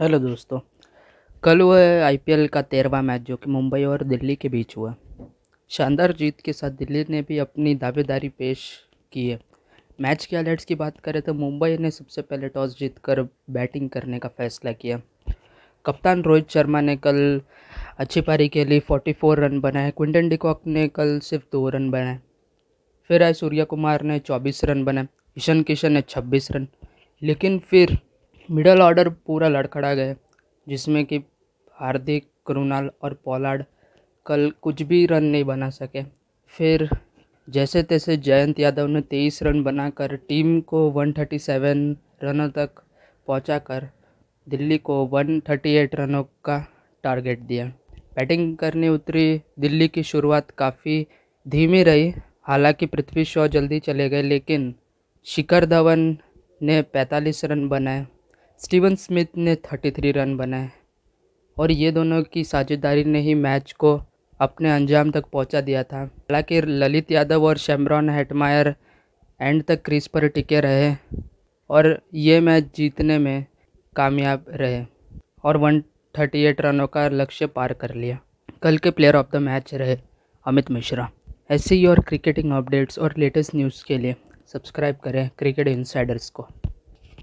Hello दोस्तों, कल हुआ आईपीएल का तेरहवा मैच जो कि मुंबई और दिल्ली के बीच हुआ। शानदार जीत के साथ दिल्ली ने भी अपनी दावेदारी पेश की है। मैच के अलर्ट्स की बात करें तो मुंबई ने सबसे पहले टॉस जीतकर बैटिंग करने का फैसला किया। कप्तान रोहित शर्मा ने कल अच्छी पारी के लिए 44 रन बनाए क्विंटन डिकॉक ने कल सिर्फ़ दो रन बनाए। फिर आए सूर्या कुमार ने 24 रन बनाए, ईशन किशन ने 26 रन। लेकिन फिर मिडल ऑर्डर पूरा लड़खड़ा गया जिसमें कि हार्दिक कृणाल और पोलार्ड कल कुछ भी रन नहीं बना सके। फिर जैसे तैसे जयंत यादव ने तेईस रन बनाकर टीम को 137 रनों तक पहुंचाकर दिल्ली को 138 रनों का टारगेट दिया। बैटिंग करने उतरी दिल्ली की शुरुआत काफ़ी धीमी रही, हालाँकि पृथ्वी शॉ जल्दी चले गए, लेकिन शिखर धवन ने 45 रन बनाए। स्टीवन स्मिथ ने 33 रन बनाए और ये दोनों की साझेदारी ने ही मैच को अपने अंजाम तक पहुँचा दिया था। हालाँकि ललित यादव और शैमरॉन हेटमायर एंड तक क्रीज पर टिके रहे और ये मैच जीतने में कामयाब रहे और 138 रनों का लक्ष्य पार कर लिया। कल के प्लेयर ऑफ़ द मैच रहे अमित मिश्रा। ऐसे ही और क्रिकेटिंग अपडेट्स और लेटेस्ट न्यूज़ के लिए सब्सक्राइब करें क्रिकेट इनसाइडर्स को।